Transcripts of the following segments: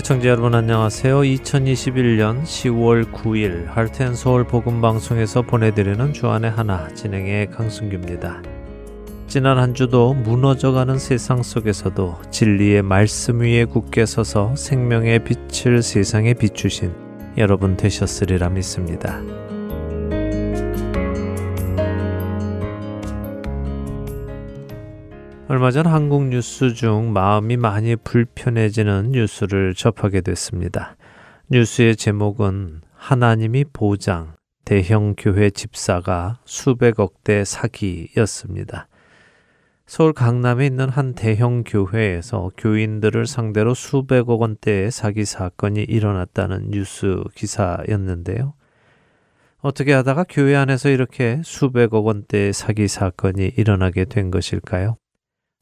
애청자 여러분 안녕하세요. 2021년 10월 9일 할텐서울 복음방송에서 보내드리는 주안의 하나 진행의 강승규입니다. 지난 한 주도 무너져가는 세상 속에서도 진리의 말씀 위에 굳게 서서 생명의 빛을 세상에 비추신 여러분 되셨으리라 믿습니다. 얼마 전 한국 뉴스 중 마음이 많이 불편해지는 뉴스를 접하게 됐습니다. 뉴스의 제목은 하나님이 보장, 대형 교회 집사가 수백억대 사기였습니다. 서울 강남에 있는 한 대형 교회에서 교인들을 상대로 수백억 원대의 사기 사건이 일어났다는 뉴스 기사였는데요. 어떻게 하다가 교회 안에서 이렇게 수백억 원대의 사기 사건이 일어나게 된 것일까요?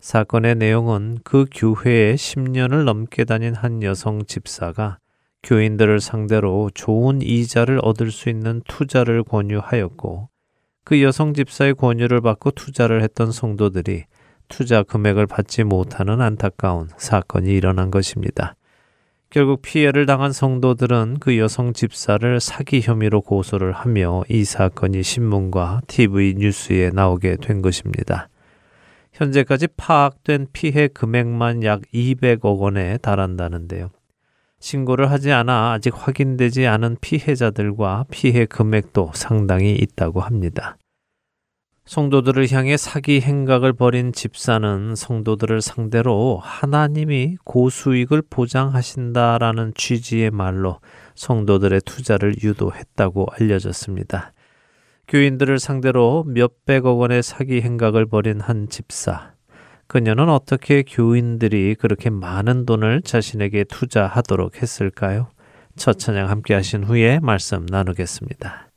사건의 내용은 그 교회에 10년을 넘게 다닌 한 여성 집사가 교인들을 상대로 좋은 이자를 얻을 수 있는 투자를 권유하였고 그 여성 집사의 권유를 받고 투자를 했던 성도들이 투자 금액을 받지 못하는 안타까운 사건이 일어난 것입니다. 결국 피해를 당한 성도들은 그 여성 집사를 사기 혐의로 고소를 하며 이 사건이 신문과 TV 뉴스에 나오게 된 것입니다. 현재까지 파악된 피해 금액만 약 200억 원에 달한다는데요. 신고를 하지 않아 아직 확인되지 않은 피해자들과 피해 금액도 상당히 있다고 합니다. 성도들을 향해 사기 행각을 벌인 집사는 성도들을 상대로 하나님이 고수익을 보장하신다라는 취지의 말로 성도들의 투자를 유도했다고 알려졌습니다. 교인들을 상대로 몇백억 원의 사기 행각을 벌인 한 집사. 그녀는 어떻게 교인들이 그렇게 많은 돈을 자신에게 투자하도록 했을까요? 첫 찬양 함께 하신 후에 말씀 나누겠습니다.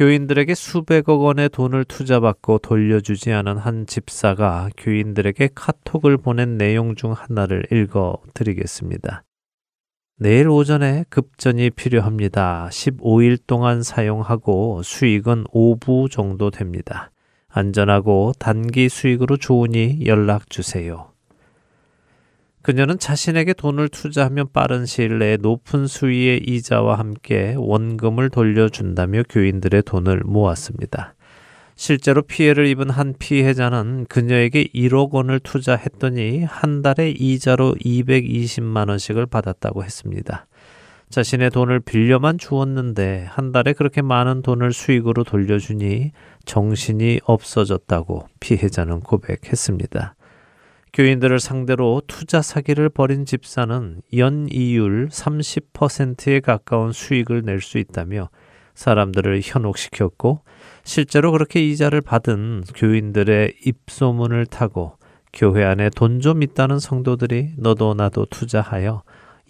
교인들에게 수백억 원의 돈을 투자받고 돌려주지 않은 한 집사가 교인들에게 카톡을 보낸 내용 중 하나를 읽어 드리겠습니다. 내일 오전에 급전이 필요합니다. 15일 동안 사용하고 수익은 5부 정도 됩니다. 안전하고 단기 수익으로 좋으니 연락 주세요. 그녀는 자신에게 돈을 투자하면 빠른 시일 내에 높은 수위의 이자와 함께 원금을 돌려준다며 교인들의 돈을 모았습니다. 실제로 피해를 입은 한 피해자는 그녀에게 1억 원을 투자했더니 한 달에 이자로 220만 원씩을 받았다고 했습니다. 자신의 돈을 빌려만 주었는데 한 달에 그렇게 많은 돈을 수익으로 돌려주니 정신이 없어졌다고 피해자는 고백했습니다. 교인들을 상대로 투자 사기를 벌인 집사는 연이율 30%에 가까운 수익을 낼 수 있다며 사람들을 현혹시켰고 실제로 그렇게 이자를 받은 교인들의 입소문을 타고 교회 안에 돈 좀 있다는 성도들이 너도 나도 투자하여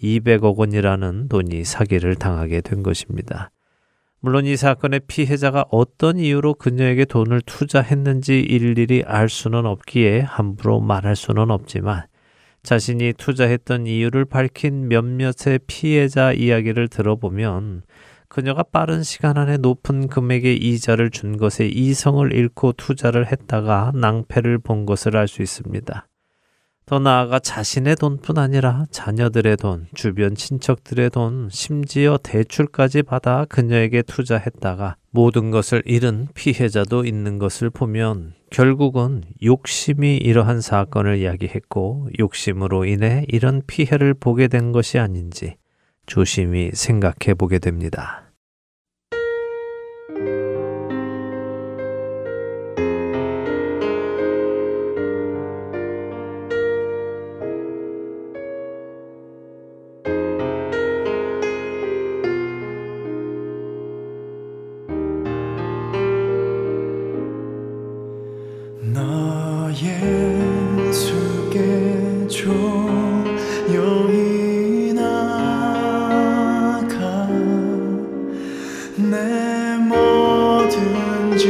200억 원이라는 돈이 사기를 당하게 된 것입니다. 물론 이 사건의 피해자가 어떤 이유로 그녀에게 돈을 투자했는지 일일이 알 수는 없기에 함부로 말할 수는 없지만 자신이 투자했던 이유를 밝힌 몇몇의 피해자 이야기를 들어보면 그녀가 빠른 시간 안에 높은 금액의 이자를 준 것에 이성을 잃고 투자를 했다가 낭패를 본 것을 알 수 있습니다. 더 나아가 자신의 돈뿐 아니라 자녀들의 돈, 주변 친척들의 돈, 심지어 대출까지 받아 그녀에게 투자했다가 모든 것을 잃은 피해자도 있는 것을 보면 결국은 욕심이 이러한 사건을 이야기했고 욕심으로 인해 이런 피해를 보게 된 것이 아닌지 조심히 생각해 보게 됩니다. 내 뭐든지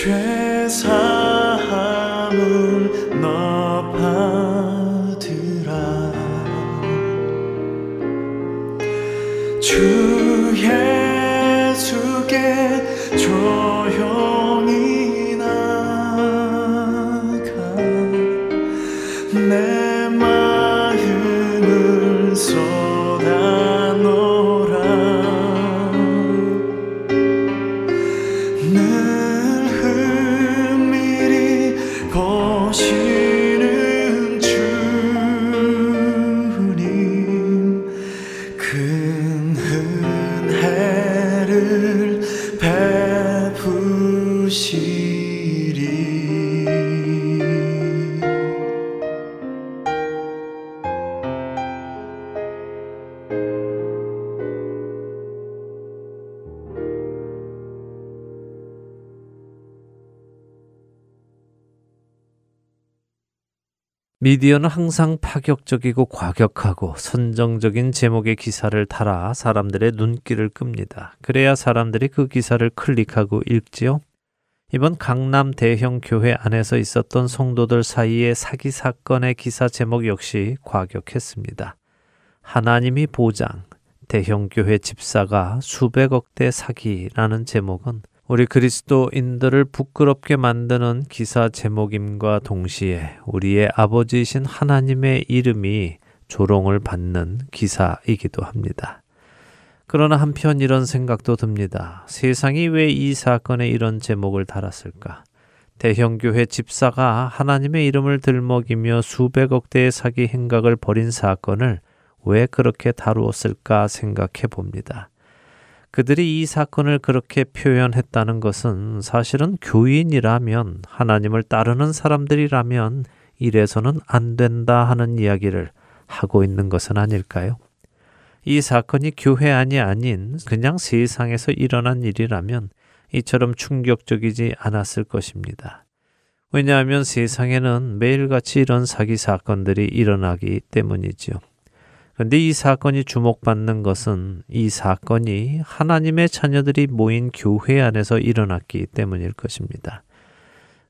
죄사함은 너 받으라. 주 예수께 조 미디어는 항상 파격적이고 과격하고 선정적인 제목의 기사를 달아 사람들의 눈길을 끕니다. 그래야 사람들이 그 기사를 클릭하고 읽지요. 이번 강남 대형 교회 안에서 있었던 성도들 사이의 사기 사건의 기사 제목 역시 과격했습니다. 하나님이 보장, 대형 교회 집사가 수백억대 사기라는 제목은 우리 그리스도인들을 부끄럽게 만드는 기사 제목임과 동시에 우리의 아버지이신 하나님의 이름이 조롱을 받는 기사이기도 합니다. 그러나 한편 이런 생각도 듭니다. 세상이 왜 이 사건에 이런 제목을 달았을까? 대형교회 집사가 하나님의 이름을 들먹이며 수백억 대의 사기 행각을 벌인 사건을 왜 그렇게 다루었을까 생각해 봅니다. 그들이 이 사건을 그렇게 표현했다는 것은 사실은 교인이라면 하나님을 따르는 사람들이라면 이래서는 안 된다 하는 이야기를 하고 있는 것은 아닐까요? 이 사건이 교회 안이 아닌 그냥 세상에서 일어난 일이라면 이처럼 충격적이지 않았을 것입니다. 왜냐하면 세상에는 매일같이 이런 사기 사건들이 일어나기 때문이지요. 그런데 이 사건이 주목받는 것은 이 사건이 하나님의 자녀들이 모인 교회 안에서 일어났기 때문일 것입니다.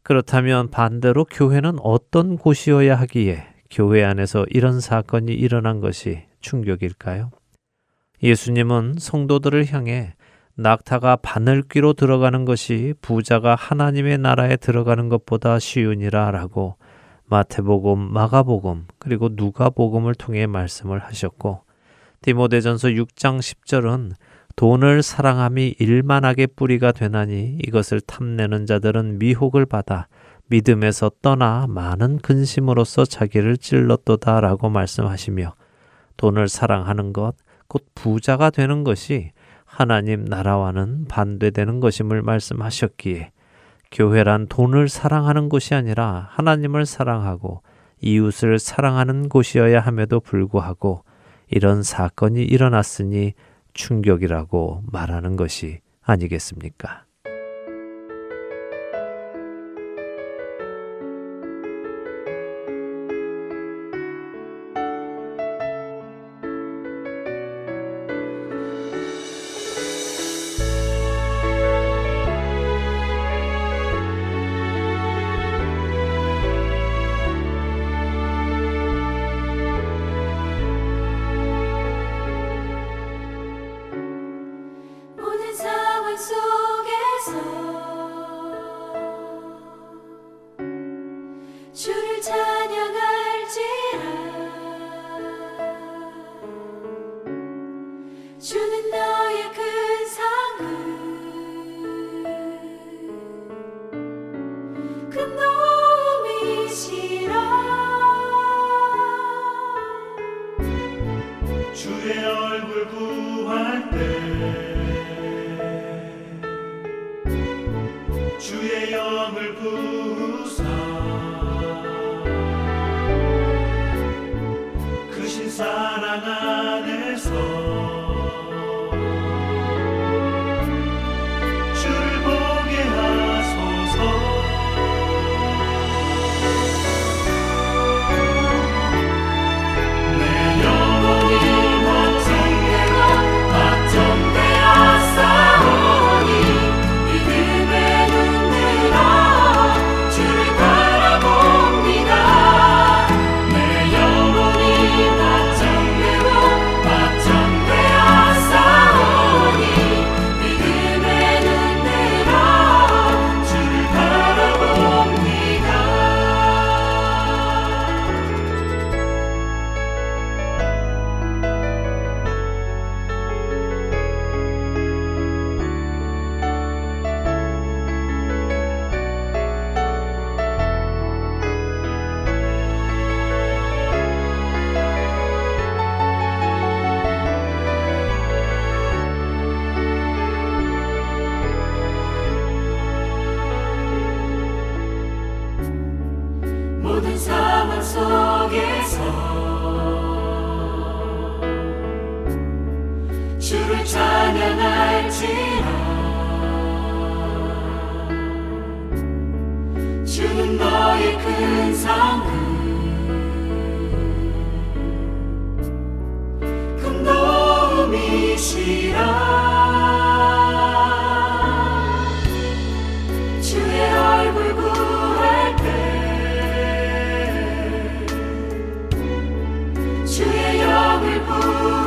그렇다면 반대로 교회는 어떤 곳이어야 하기에 교회 안에서 이런 사건이 일어난 것이 충격일까요? 예수님은 성도들을 향해 낙타가 바늘귀로 들어가는 것이 부자가 하나님의 나라에 들어가는 것보다 쉬우니라 라고 마태복음, 마가복음, 그리고 누가복음을 통해 말씀을 하셨고 디모데전서 6장 10절은 돈을 사랑함이 일만하게 뿌리가 되나니 이것을 탐내는 자들은 미혹을 받아 믿음에서 떠나 많은 근심으로써 자기를 찔렀도다라고 말씀하시며 돈을 사랑하는 것, 곧 부자가 되는 것이 하나님 나라와는 반대되는 것임을 말씀하셨기에 교회란 돈을 사랑하는 곳이 아니라 하나님을 사랑하고 이웃을 사랑하는 곳이어야 함에도 불구하고 이런 사건이 일어났으니 충격이라고 말하는 것이 아니겠습니까? can Thank you.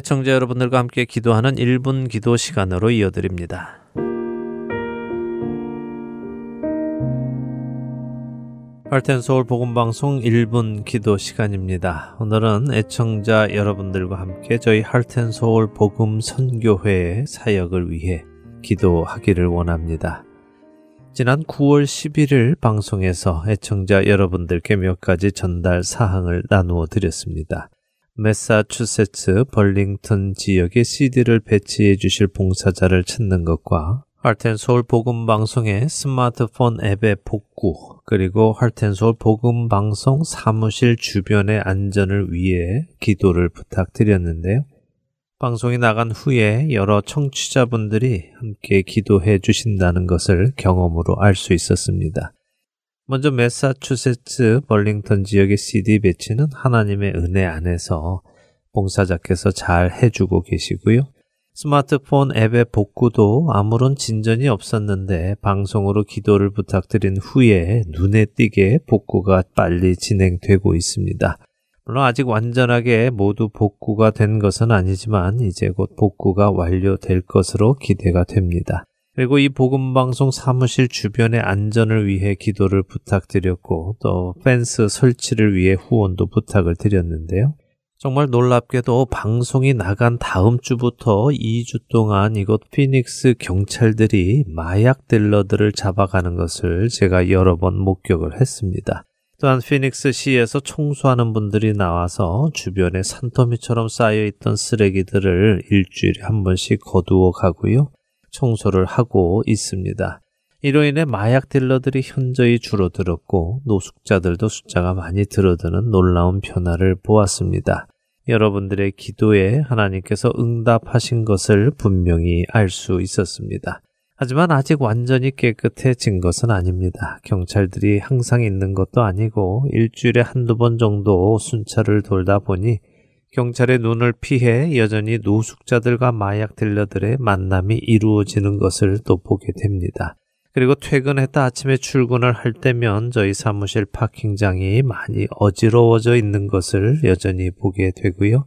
애청자 여러분들과 함께 기도하는 1분 기도 시간으로 이어드립니다. 할텐 서울 복음 방송 1분 기도 시간입니다. 오늘은 애청자 여러분들과 함께 저희 할텐 서울 복음 선교회의 사역을 위해 기도하기를 원합니다. 지난 9월 11일 방송에서 애청자 여러분들께 몇 가지 전달 사항을 나누어 드렸습니다. 매사추세츠 벌링턴 지역에 CD를 배치해 주실 봉사자를 찾는 것과 할텐 서울 복음 방송의 스마트폰 앱의 복구 그리고 할텐 서울 복음 방송 사무실 주변의 안전을 위해 기도를 부탁드렸는데요. 방송이 나간 후에 여러 청취자분들이 함께 기도해 주신다는 것을 경험으로 알 수 있었습니다. 먼저 매사추세츠 벌링턴 지역의 CD 배치는 하나님의 은혜 안에서 봉사자께서 잘 해주고 계시고요. 스마트폰 앱의 복구도 아무런 진전이 없었는데 방송으로 기도를 부탁드린 후에 눈에 띄게 복구가 빨리 진행되고 있습니다. 물론 아직 완전하게 모두 복구가 된 것은 아니지만 이제 곧 복구가 완료될 것으로 기대가 됩니다. 그리고 이 복음방송 사무실 주변의 안전을 위해 기도를 부탁드렸고 또 펜스 설치를 위해 후원도 부탁을 드렸는데요. 정말 놀랍게도 방송이 나간 다음 주부터 2주 동안 이곳 피닉스 경찰들이 마약 딜러들을 잡아가는 것을 제가 여러 번 목격을 했습니다. 또한 피닉스 시에서 청소하는 분들이 나와서 주변에 산더미처럼 쌓여있던 쓰레기들을 일주일에 한 번씩 거두어 가고요. 청소를 하고 있습니다. 이로 인해 마약 딜러들이 현저히 줄어들었고 노숙자들도 숫자가 많이 줄어드는 놀라운 변화를 보았습니다. 여러분들의 기도에 하나님께서 응답하신 것을 분명히 알 수 있었습니다. 하지만 아직 완전히 깨끗해진 것은 아닙니다. 경찰들이 항상 있는 것도 아니고 일주일에 한두 번 정도 순찰을 돌다 보니 경찰의 눈을 피해 여전히 노숙자들과 마약 딜러들의 만남이 이루어지는 것을 또 보게 됩니다. 그리고 퇴근했다 아침에 출근을 할 때면 저희 사무실 파킹장이 많이 어지러워져 있는 것을 여전히 보게 되고요.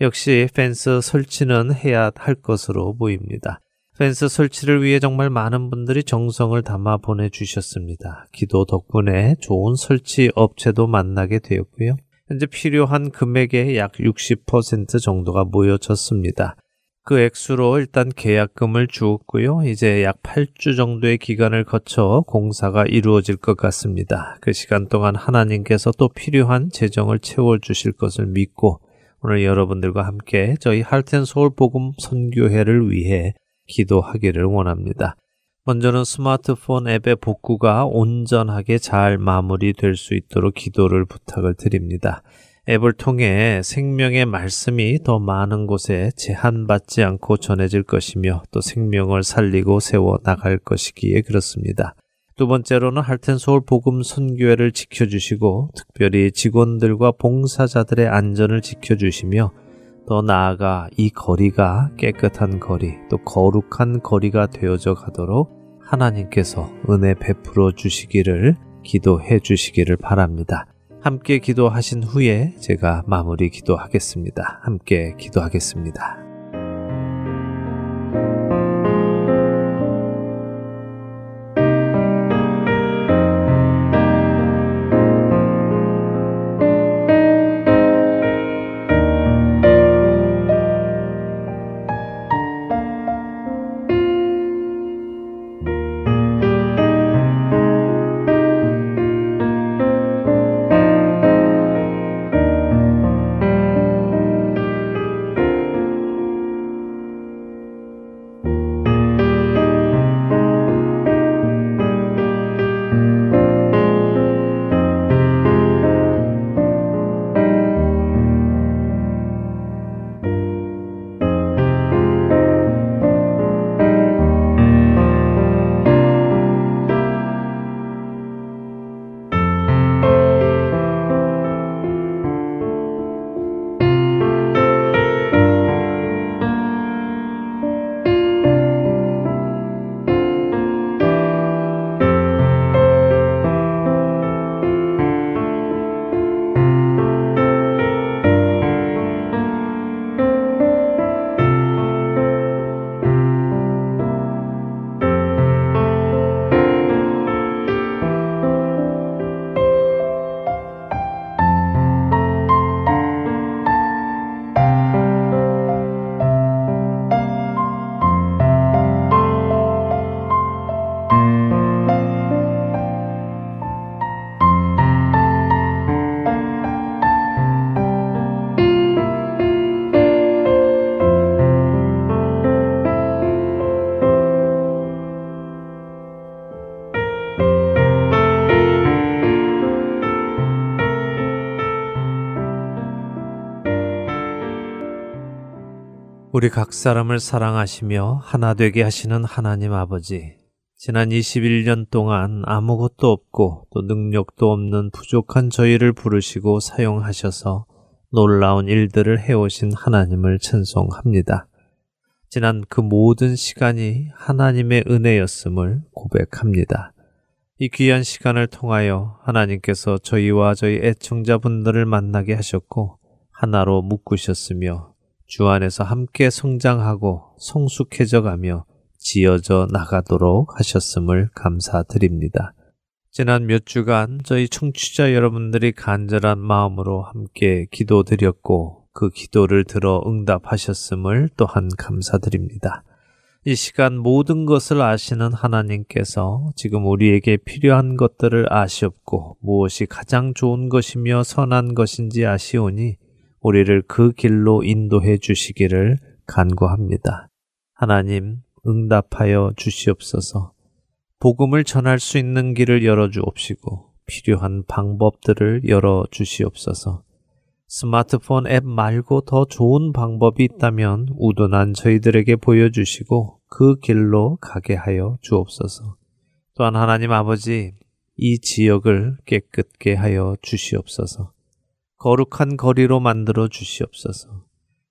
역시 펜스 설치는 해야 할 것으로 보입니다. 펜스 설치를 위해 정말 많은 분들이 정성을 담아 보내주셨습니다. 기도 덕분에 좋은 설치 업체도 만나게 되었고요. 현재 필요한 금액의 약 60% 정도가 모여졌습니다. 그 액수로 일단 계약금을 주었고요. 이제 약 8주 정도의 기간을 거쳐 공사가 이루어질 것 같습니다. 그 시간 동안 하나님께서 또 필요한 재정을 채워주실 것을 믿고 오늘 여러분들과 함께 저희 할텐 서울 복음 선교회를 위해 기도하기를 원합니다. 먼저는 스마트폰 앱의 복구가 온전하게 잘 마무리될 수 있도록 기도를 부탁을 드립니다. 앱을 통해 생명의 말씀이 더 많은 곳에 제한받지 않고 전해질 것이며 또 생명을 살리고 세워 나갈 것이기에 그렇습니다. 두 번째로는 할텐 서울 복음 선교회를 지켜주시고 특별히 직원들과 봉사자들의 안전을 지켜주시며 더 나아가 이 거리가 깨끗한 거리 또 거룩한 거리가 되어져 가도록 하나님께서 은혜 베풀어 주시기를 기도해 주시기를 바랍니다. 함께 기도하신 후에 제가 마무리 기도하겠습니다. 함께 기도하겠습니다. 우리 각 사람을 사랑하시며 하나 되게 하시는 하나님 아버지, 지난 21년 동안 아무것도 없고 또 능력도 없는 부족한 저희를 부르시고 사용하셔서 놀라운 일들을 해오신 하나님을 찬송합니다. 지난 그 모든 시간이 하나님의 은혜였음을 고백합니다. 이 귀한 시간을 통하여 하나님께서 저희와 저희 애청자분들을 만나게 하셨고 하나로 묶으셨으며 주 안에서 함께 성장하고 성숙해져 가며 지어져 나가도록 하셨음을 감사드립니다. 지난 몇 주간 저희 청취자 여러분들이 간절한 마음으로 함께 기도드렸고 그 기도를 들어 응답하셨음을 또한 감사드립니다. 이 시간 모든 것을 아시는 하나님께서 지금 우리에게 필요한 것들을 아시옵고 무엇이 가장 좋은 것이며 선한 것인지 아시오니 우리를 그 길로 인도해 주시기를 간구합니다. 하나님, 응답하여 주시옵소서. 복음을 전할 수 있는 길을 열어 주옵시고 필요한 방법들을 열어 주시옵소서. 스마트폰 앱 말고 더 좋은 방법이 있다면 우둔한 저희들에게 보여주시고 그 길로 가게 하여 주옵소서. 또한 하나님 아버지, 이 지역을 깨끗게 하여 주시옵소서. 거룩한 거리로 만들어 주시옵소서.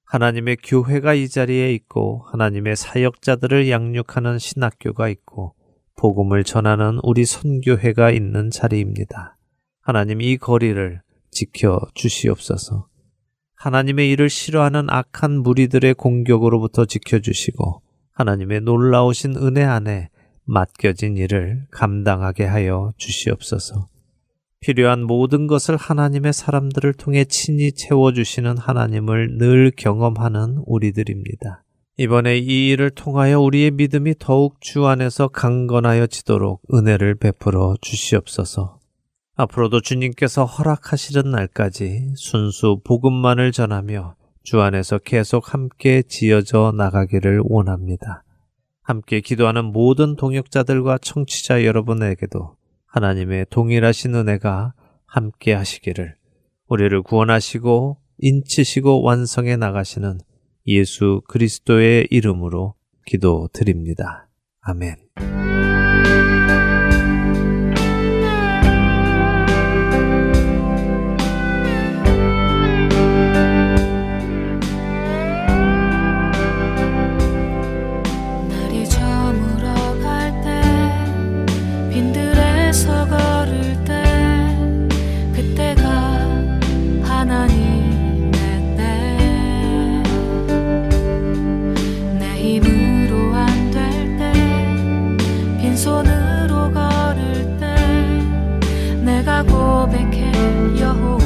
하나님의 교회가 이 자리에 있고 하나님의 사역자들을 양육하는 신학교가 있고 복음을 전하는 우리 선교회가 있는 자리입니다. 하나님 이 거리를 지켜 주시옵소서. 하나님의 일을 싫어하는 악한 무리들의 공격으로부터 지켜주시고 하나님의 놀라우신 은혜 안에 맡겨진 일을 감당하게 하여 주시옵소서. 필요한 모든 것을 하나님의 사람들을 통해 친히 채워주시는 하나님을 늘 경험하는 우리들입니다. 이번에 이 일을 통하여 우리의 믿음이 더욱 주 안에서 강건하여 지도록 은혜를 베풀어 주시옵소서. 앞으로도 주님께서 허락하시는 날까지 순수 복음만을 전하며 주 안에서 계속 함께 지어져 나가기를 원합니다. 함께 기도하는 모든 동역자들과 청취자 여러분에게도 하나님의 동일하신 은혜가 함께 하시기를 우리를 구원하시고 인치시고 완성해 나가시는 예수 그리스도의 이름으로 기도드립니다. 아멘. 고백해 여호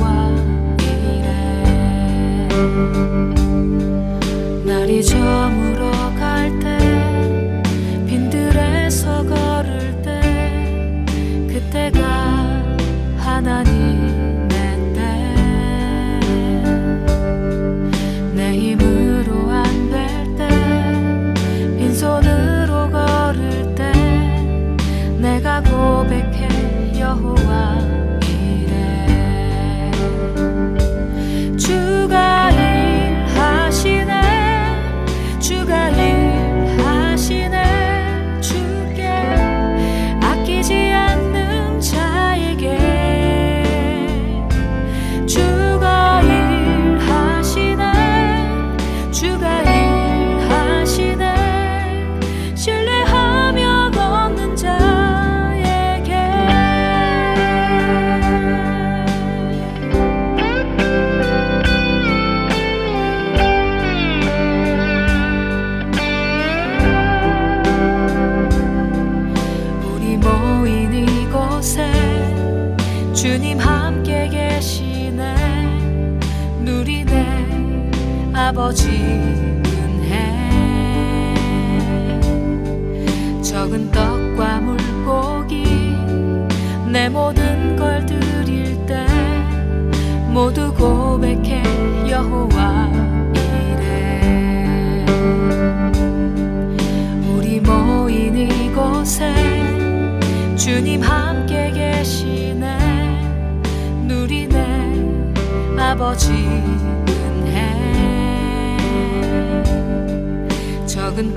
소식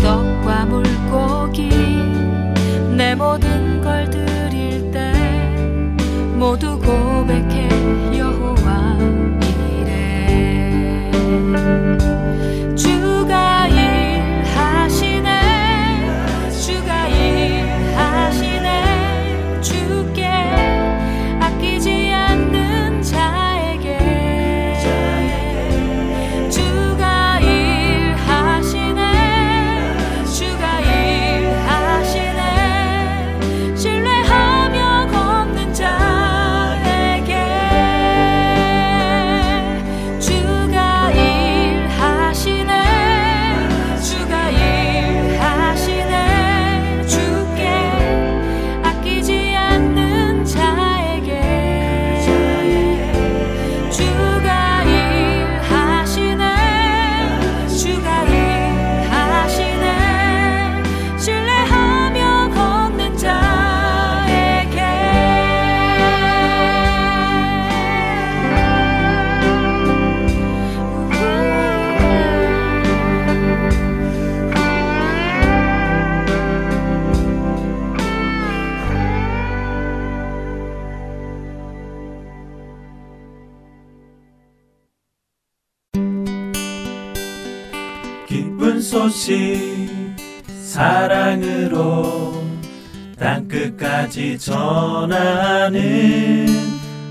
땅끝까지 전하는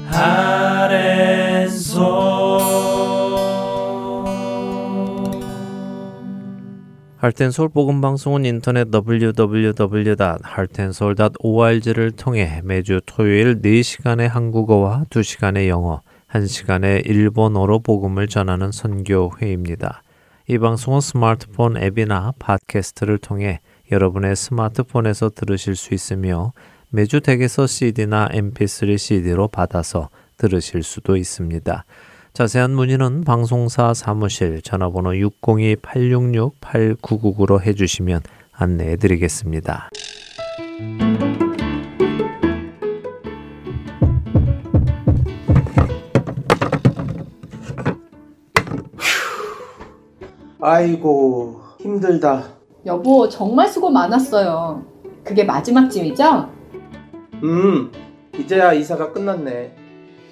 아랜소 할텐 서울 복음 방송은 인터넷 www.hartenseoul.org를 통해 매주 토요일 4시간의 한국어와 2시간의 영어, 1시간의 일본어로 복음을 전하는 선교회입니다. 이 방송은 스마트폰 앱이나 팟캐스트를 통해 여러분의 스마트폰에서 들으실 수 있으며 매주 댁에서 CD나 MP3 CD로 받아서 들으실 수도 있습니다. 자세한 문의는 방송사 사무실 전화번호 602-866-8999로 해주시면 안내해 드리겠습니다. 아이고 힘들다. 여보, 정말 수고 많았어요. 그게 마지막 짐이죠? 음 이제야 이사가 끝났네.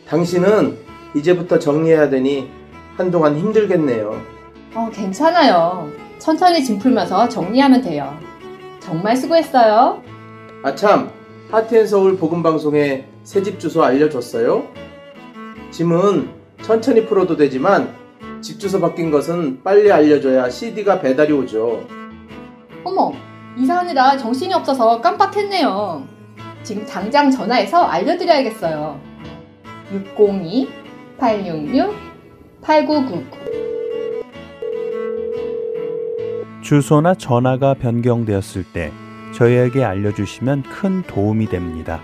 당신은 이제부터 정리해야 되니 한동안 힘들겠네요. 어, 괜찮아요. 천천히 짐 풀면서 정리하면 돼요. 정말 수고했어요. 아참 하트앤서울 복음방송에 새집 주소 알려줬어요? 짐은 천천히 풀어도 되지만 집 주소 바뀐 것은 빨리 알려줘야 CD가 배달이 오죠. 어머, 이사하느라 정신이 없어서 깜빡했네요. 지금 당장 전화해서 알려드려야겠어요. 602-866-8999 주소나 전화가 변경되었을 때 저희에게 알려주시면 큰 도움이 됩니다.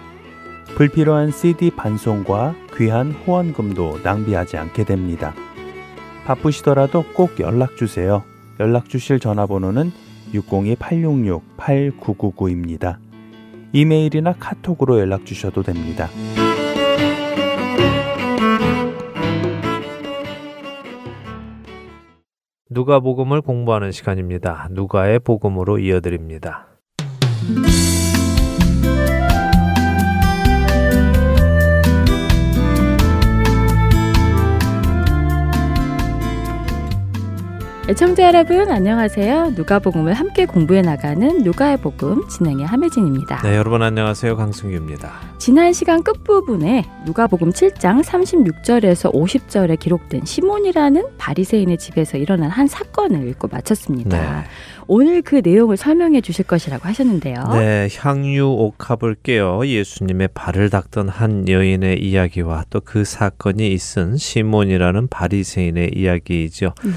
불필요한 CD 반송과 귀한 후원금도 낭비하지 않게 됩니다. 바쁘시더라도 꼭 연락 주세요. 연락 주실 전화번호는 602-866-8999입니다. 이메일이나 카톡으로 연락 주셔도 됩니다. 누가복음을 공부하는 시간입니다. 누가의 복음으로 이어드립니다. 애청자 여러분 안녕하세요. 누가복음을 함께 공부해 나가는 누가의 복음 진행의 함혜진입니다. 네, 여러분 안녕하세요. 강승규입니다. 지난 시간 끝부분에 누가복음 7장 36절에서 50절에 기록된 시몬이라는 바리새인의 집에서 일어난 한 사건을 읽고 마쳤습니다. 네. 오늘 그 내용을 설명해 주실 것이라고 하셨는데요. 네, 향유 옥합을 깨어 예수님의 발을 닦던 한 여인의 이야기와 또 그 사건이 있은 시몬이라는 바리새인의 이야기이죠. 음.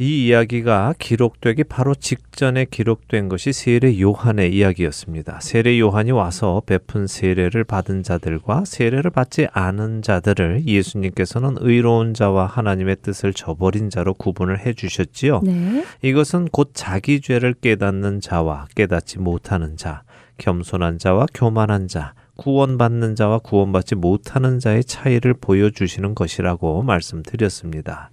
이 이야기가 기록되기 바로 직전에 기록된 것이 세례 요한의 이야기였습니다. 세례 요한이 와서 베푼 세례를 받은 자들과 세례를 받지 않은 자들을 예수님께서는 의로운 자와 하나님의 뜻을 저버린 자로 구분을 해 주셨지요. 네. 이것은 곧 자기 죄를 깨닫는 자와 깨닫지 못하는 자, 겸손한 자와 교만한 자, 구원받는 자와 구원받지 못하는 자의 차이를 보여주시는 것이라고 말씀드렸습니다.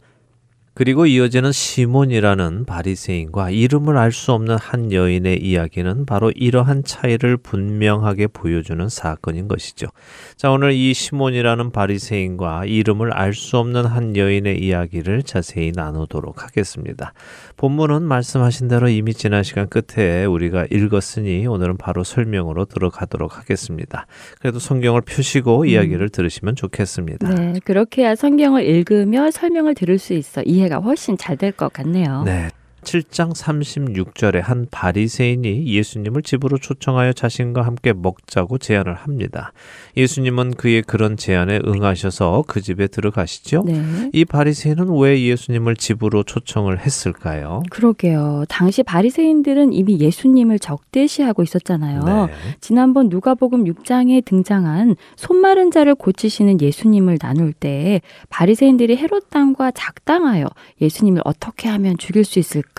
그리고 이어지는 시몬이라는 바리새인과 이름을 알 수 없는 한 여인의 이야기는 바로 이러한 차이를 분명하게 보여주는 사건인 것이죠. 자, 오늘 이 시몬이라는 바리새인과 이름을 알 수 없는 한 여인의 이야기를 자세히 나누도록 하겠습니다. 본문은 말씀하신 대로 이미 지난 시간 끝에 우리가 읽었으니 오늘은 바로 설명으로 들어가도록 하겠습니다. 그래도 성경을 펴시고 이야기를 들으시면 좋겠습니다. 네, 그렇게 해야 성경을 읽으며 설명을 들을 수 있어 이해 가 훨씬 잘 될 것 같네요. 네. 7장 36절에 한 바리새인이 예수님을 집으로 초청하여 자신과 함께 먹자고 제안을 합니다. 예수님은 그의 그런 제안에 응하셔서 그 집에 들어가시죠. 네. 이 바리새인은 왜 예수님을 집으로 초청을 했을까요? 그러게요. 당시 바리새인들은 이미 예수님을 적대시하고 있었잖아요. 네. 지난번 누가복음 6장에 등장한 손 마른 자를 고치시는 예수님을 나눌 때 바리새인들이 헤롯 당과 작당하여 예수님을 어떻게 하면 죽일 수 있을까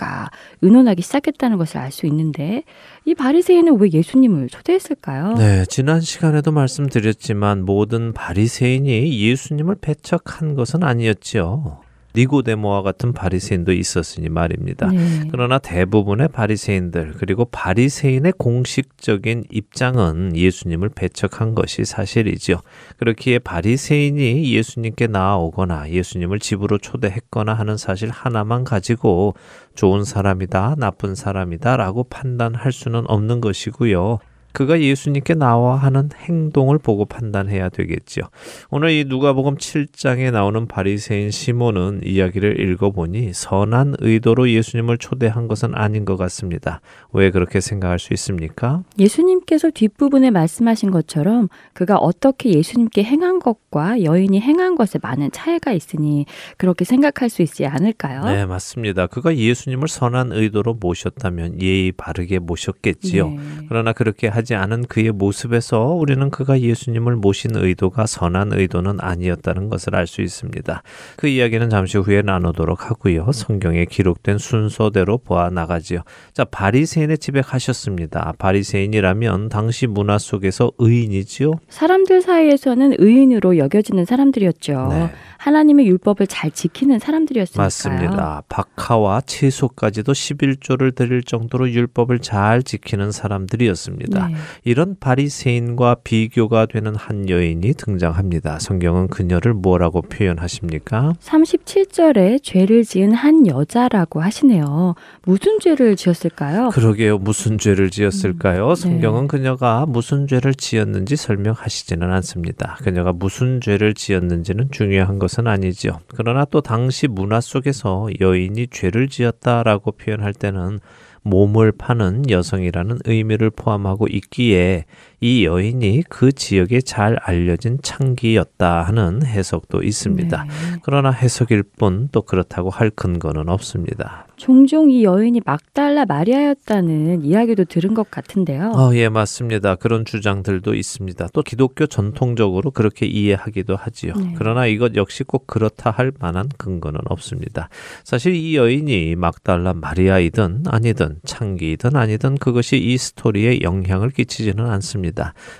의논하기 시작했다는 것을 알 수 있는데 이 바리새인은 왜 예수님을 초대했을까요? 네, 지난 시간에도 말씀드렸지만 모든 바리새인이 예수님을 배척한 것은 아니었지요. 니고데모와 같은 바리새인도 있었으니 말입니다. 네. 그러나 대부분의 바리새인들 그리고 바리새인의 공식적인 입장은 예수님을 배척한 것이 사실이지요. 그렇기에 바리새인이 예수님께 나아오거나 예수님을 집으로 초대했거나 하는 사실 하나만 가지고 좋은 사람이다, 나쁜 사람이다라고 판단할 수는 없는 것이고요. 그가 예수님께 나와 하는 행동을 보고 판단해야 되겠지요. 오늘 이 누가복음 7장에 나오는 바리새인 시몬은 이야기를 읽어보니 선한 의도로 예수님을 초대한 것은 아닌 것 같습니다. 왜 그렇게 생각할 수 있습니까? 예수님께서 뒷부분에 말씀하신 것처럼 그가 어떻게 예수님께 행한 것과 여인이 행한 것에 많은 차이가 있으니 그렇게 생각할 수 있지 않을까요? 네, 맞습니다. 그가 예수님을 선한 의도로 모셨다면 예의 바르게 모셨겠지요. 네. 그러나 그렇게 이해 하지 않은 그의 모습에서 우리는 그가 예수님을 모신 의도가 선한 의도는 아니었다는 것을 알 수 있습니다. 그 이야기는 잠시 후에 나누도록 하고요. 성경에 기록된 순서대로 보아 나가지요. 자, 바리새인의 집에 가셨습니다. 바리새인이라면 당시 문화 속에서 의인이지요. 사람들 사이에서는 의인으로 여겨지는 사람들이었죠. 네. 하나님의 율법을 잘 지키는 사람들이었으니까요. 맞습니다. 박하와 채소까지도 11조를 드릴 정도로 율법을 잘 지키는 사람들이었습니다. 네. 이런 바리새인과 비교가 되는 한 여인이 등장합니다. 성경은 그녀를 뭐라고 표현하십니까? 37절에 죄를 지은 한 여자라고 하시네요. 무슨 죄를 지었을까요? 그러게요. 무슨 죄를 지었을까요? 네. 성경은 그녀가 무슨 죄를 지었는지 설명하시지는 않습니다. 그녀가 무슨 죄를 지었는지는 중요한 것은 아니죠. 그러나 또 당시 문화 속에서 여인이 죄를 지었다라고 표현할 때는 몸을 파는 여성이라는 의미를 포함하고 있기에 이 여인이 그 지역에 잘 알려진 창기였다 하는 해석도 있습니다. 네. 그러나 해석일 뿐 또 그렇다고 할 근거는 없습니다. 종종 이 여인이 막달라 마리아였다는 이야기도 들은 것 같은데요. 어, 예, 맞습니다. 그런 주장들도 있습니다. 또 기독교 전통적으로 그렇게 이해하기도 하지요. 네. 그러나 이것 역시 꼭 그렇다 할 만한 근거는 없습니다. 사실 이 여인이 막달라 마리아이든 아니든 창기이든 아니든 그것이 이 스토리에 영향을 끼치지는 않습니다.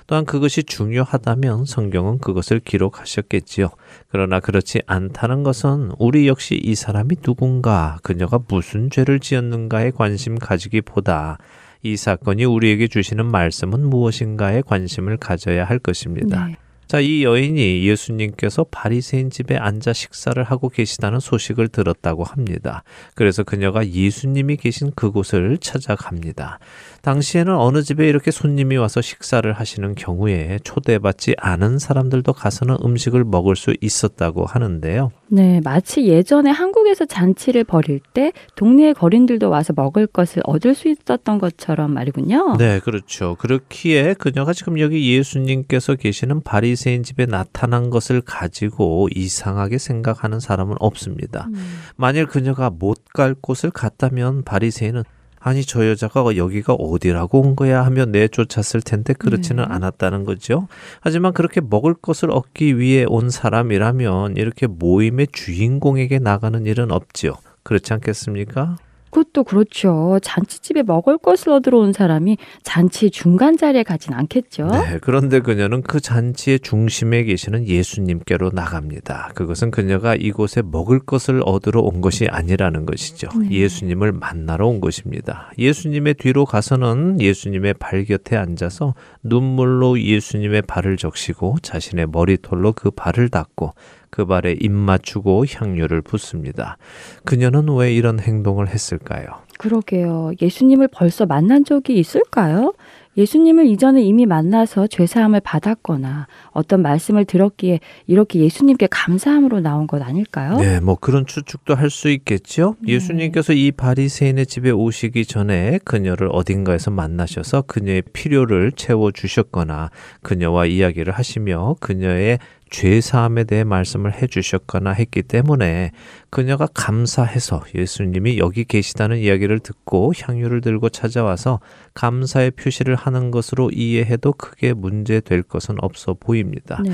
또한 그것이 중요하다면 성경은 그것을 기록하셨겠지요. 그러나 그렇지 않다는 것은 우리 역시 이 사람이 누군가, 그녀가 무슨 죄를 지었는가에 관심 가지기보다 이 사건이 우리에게 주시는 말씀은 무엇인가에 관심을 가져야 할 것입니다. 네. 자, 이 여인이 예수님께서 바리새인 집에 앉아 식사를 하고 계시다는 소식을 들었다고 합니다. 그래서 그녀가 예수님이 계신 그곳을 찾아갑니다. 당시에는 어느 집에 이렇게 손님이 와서 식사를 하시는 경우에 초대받지 않은 사람들도 가서는 음식을 먹을 수 있었다고 하는데요. 네, 마치 예전에 한국에서 잔치를 벌일 때 동네의 거린들도 와서 먹을 것을 얻을 수 있었던 것처럼 말이군요. 네, 그렇죠. 그렇기에 그녀가 지금 여기 예수님께서 계시는 바리새인 집에 나타난 것을 가지고 이상하게 생각하는 사람은 없습니다. 음. 만일 그녀가 못 갈 곳을 갔다면 바리새인은 아니 저 여자가 여기가 어디라고 온 거야 하며 내쫓았을 텐데 그렇지는 네. 않았다는 거죠. 하지만 그렇게 먹을 것을 얻기 위해 온 사람이라면 이렇게 모임의 주인공에게 나가는 일은 없지요. 그렇지 않겠습니까? 그것도 그렇죠. 잔치집에 먹을 것을 얻으러 온 사람이 잔치 중간 자리에 가진 않겠죠. 네, 그런데 그녀는 그 잔치의 중심에 계시는 예수님께로 나갑니다. 그것은 그녀가 이곳에 먹을 것을 얻으러 온 것이 아니라는 것이죠. 네. 예수님을 만나러 온 것입니다. 예수님의 뒤로 가서는 예수님의 발 곁에 앉아서 눈물로 예수님의 발을 적시고 자신의 머리털로 그 발을 닦고 그 발에 입 맞추고 향유를 붓습니다. 그녀는 왜 이런 행동을 했을까요? 그러게요. 예수님을 벌써 만난 적이 있을까요? 예수님을 이전에 이미 만나서 죄사함을 받았거나 어떤 말씀을 들었기에 이렇게 예수님께 감사함으로 나온 것 아닐까요? 네, 뭐 그런 추측도 할 수 있겠죠. 네. 예수님께서 이 바리새인의 집에 오시기 전에 그녀를 어딘가에서 만나셔서 그녀의 필요를 채워 주셨거나 그녀와 이야기를 하시며 그녀의 죄 사함에 대해 말씀을 해 주셨거나 했기 때문에 그녀가 감사해서 예수님이 여기 계시다는 이야기를 듣고 향유를 들고 찾아와서 감사의 표시를 하는 것으로 이해해도 크게 문제될 것은 없어 보입니다. 네.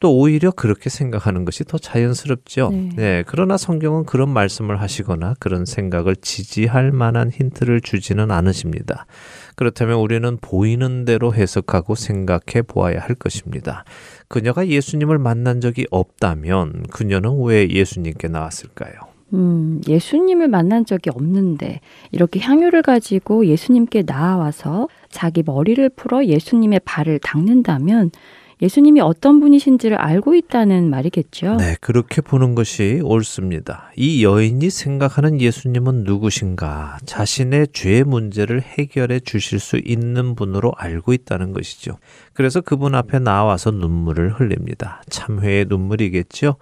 또 오히려 그렇게 생각하는 것이 더 자연스럽죠. 네. 네. 그러나 성경은 그런 말씀을 하시거나 그런 생각을 지지할 만한 힌트를 주지는 않으십니다. 그렇다면 우리는 보이는 대로 해석하고 생각해 보아야 할 것입니다. 그녀가 예수님을 만난 적이 없다면 그녀는 왜 예수님께 나왔을까요? 음, 예수님을 만난 적이 없는데 이렇게 향유를 가지고 예수님께 나와서 자기 머리를 풀어 예수님의 발을 닦는다면 예수님이 어떤 분이신지를 알고 있다는 말이겠죠. 네, 그렇게 보는 것이 옳습니다. 이 여인이 생각하는 예수님은 누구신가? 자신의 죄 문제를 해결해 주실 수 있는 분으로 알고 있다는 것이죠. 그래서 그분 앞에 나와서 눈물을 흘립니다. 참회의 눈물이겠죠?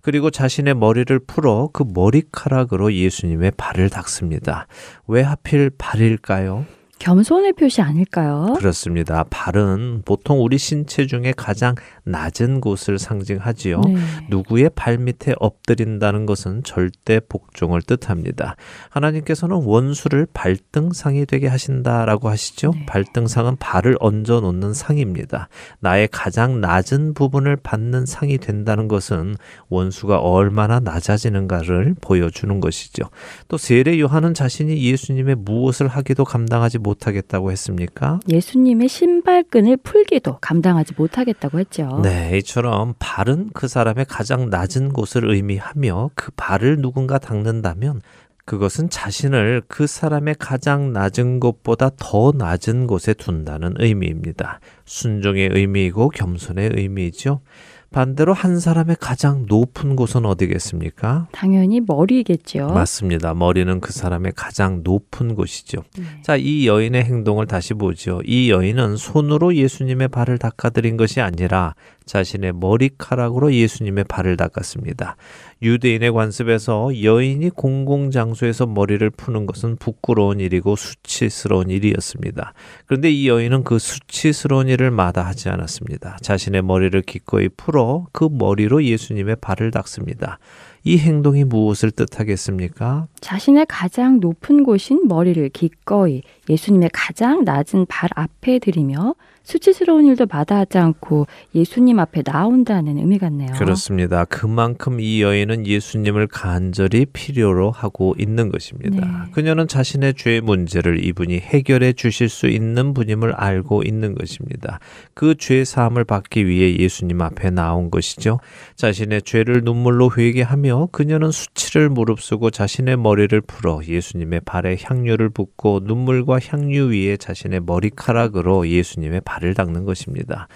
그리고 자신의 머리를 풀어 그 머리카락으로 예수님의 발을 닦습니다. 왜 하필 발일까요? 겸손의 표시 아닐까요? 그렇습니다. 발은 보통 우리 신체 중에 가장 낮은 곳을 상징하지요. 네. 누구의 발 밑에 엎드린다는 것은 절대 복종을 뜻합니다. 하나님께서는 원수를 발등상이 되게 하신다라고 하시죠. 네. 발등상은 발을 얹어 놓는 상입니다. 나의 가장 낮은 부분을 받는 상이 된다는 것은 원수가 얼마나 낮아지는가를 보여주는 것이죠. 또 세례 요한은 자신이 예수님의 무엇을 하기도 감당하지 못 하겠다고 했습니까? 예수님의 신발끈을 풀기도 감당하지 못하겠다고 했죠. 네, 이처럼 발은 그 사람의 가장 낮은 곳을 의미하며 그 발을 누군가 닦는다면 그것은 자신을 그 사람의 가장 낮은 곳보다 더 낮은 곳에 둔다는 의미입니다. 순종의 의미이고 겸손의 의미이죠. 반대로 한 사람의 가장 높은 곳은 어디겠습니까? 당연히 머리겠죠. 맞습니다. 머리는 그 사람의 가장 높은 곳이죠. 네. 자, 이 여인의 행동을 다시 보죠. 이 여인은 손으로 예수님의 발을 닦아드린 것이 아니라 자신의 머리카락으로 예수님의 발을 닦았습니다. 유대인의 관습에서 여인이 공공장소에서 머리를 푸는 것은 부끄러운 일이고 수치스러운 일이었습니다. 그런데 이 여인은 그 수치스러운 일을 마다하지 않았습니다. 자신의 머리를 기꺼이 풀어 그 머리로 예수님의 발을 닦습니다. 이 행동이 무엇을 뜻하겠습니까? 자신의 가장 높은 곳인 머리를 기꺼이 예수님의 가장 낮은 발 앞에 들이며 수치스러운 일도 마다하지 않고 예수님 앞에 나온다는 의미 같네요. 그렇습니다. 그만큼 이 여인은 예수님을 간절히 필요로 하고 있는 것입니다. 네. 그녀는 자신의 죄 문제를 이분이 해결해 주실 수 있는 분임을 알고 있는 것입니다. 그 죄 사함을 받기 위해 예수님 앞에 나온 것이죠. 자신의 죄를 눈물로 회개하며 그녀는 수치를 무릅쓰고 자신의 머리를 풀어 예수님의 발에 향유를 붓고 눈물과 향유 위에 자신의 머리카락으로 예수님의 발을 닦는 것입니다.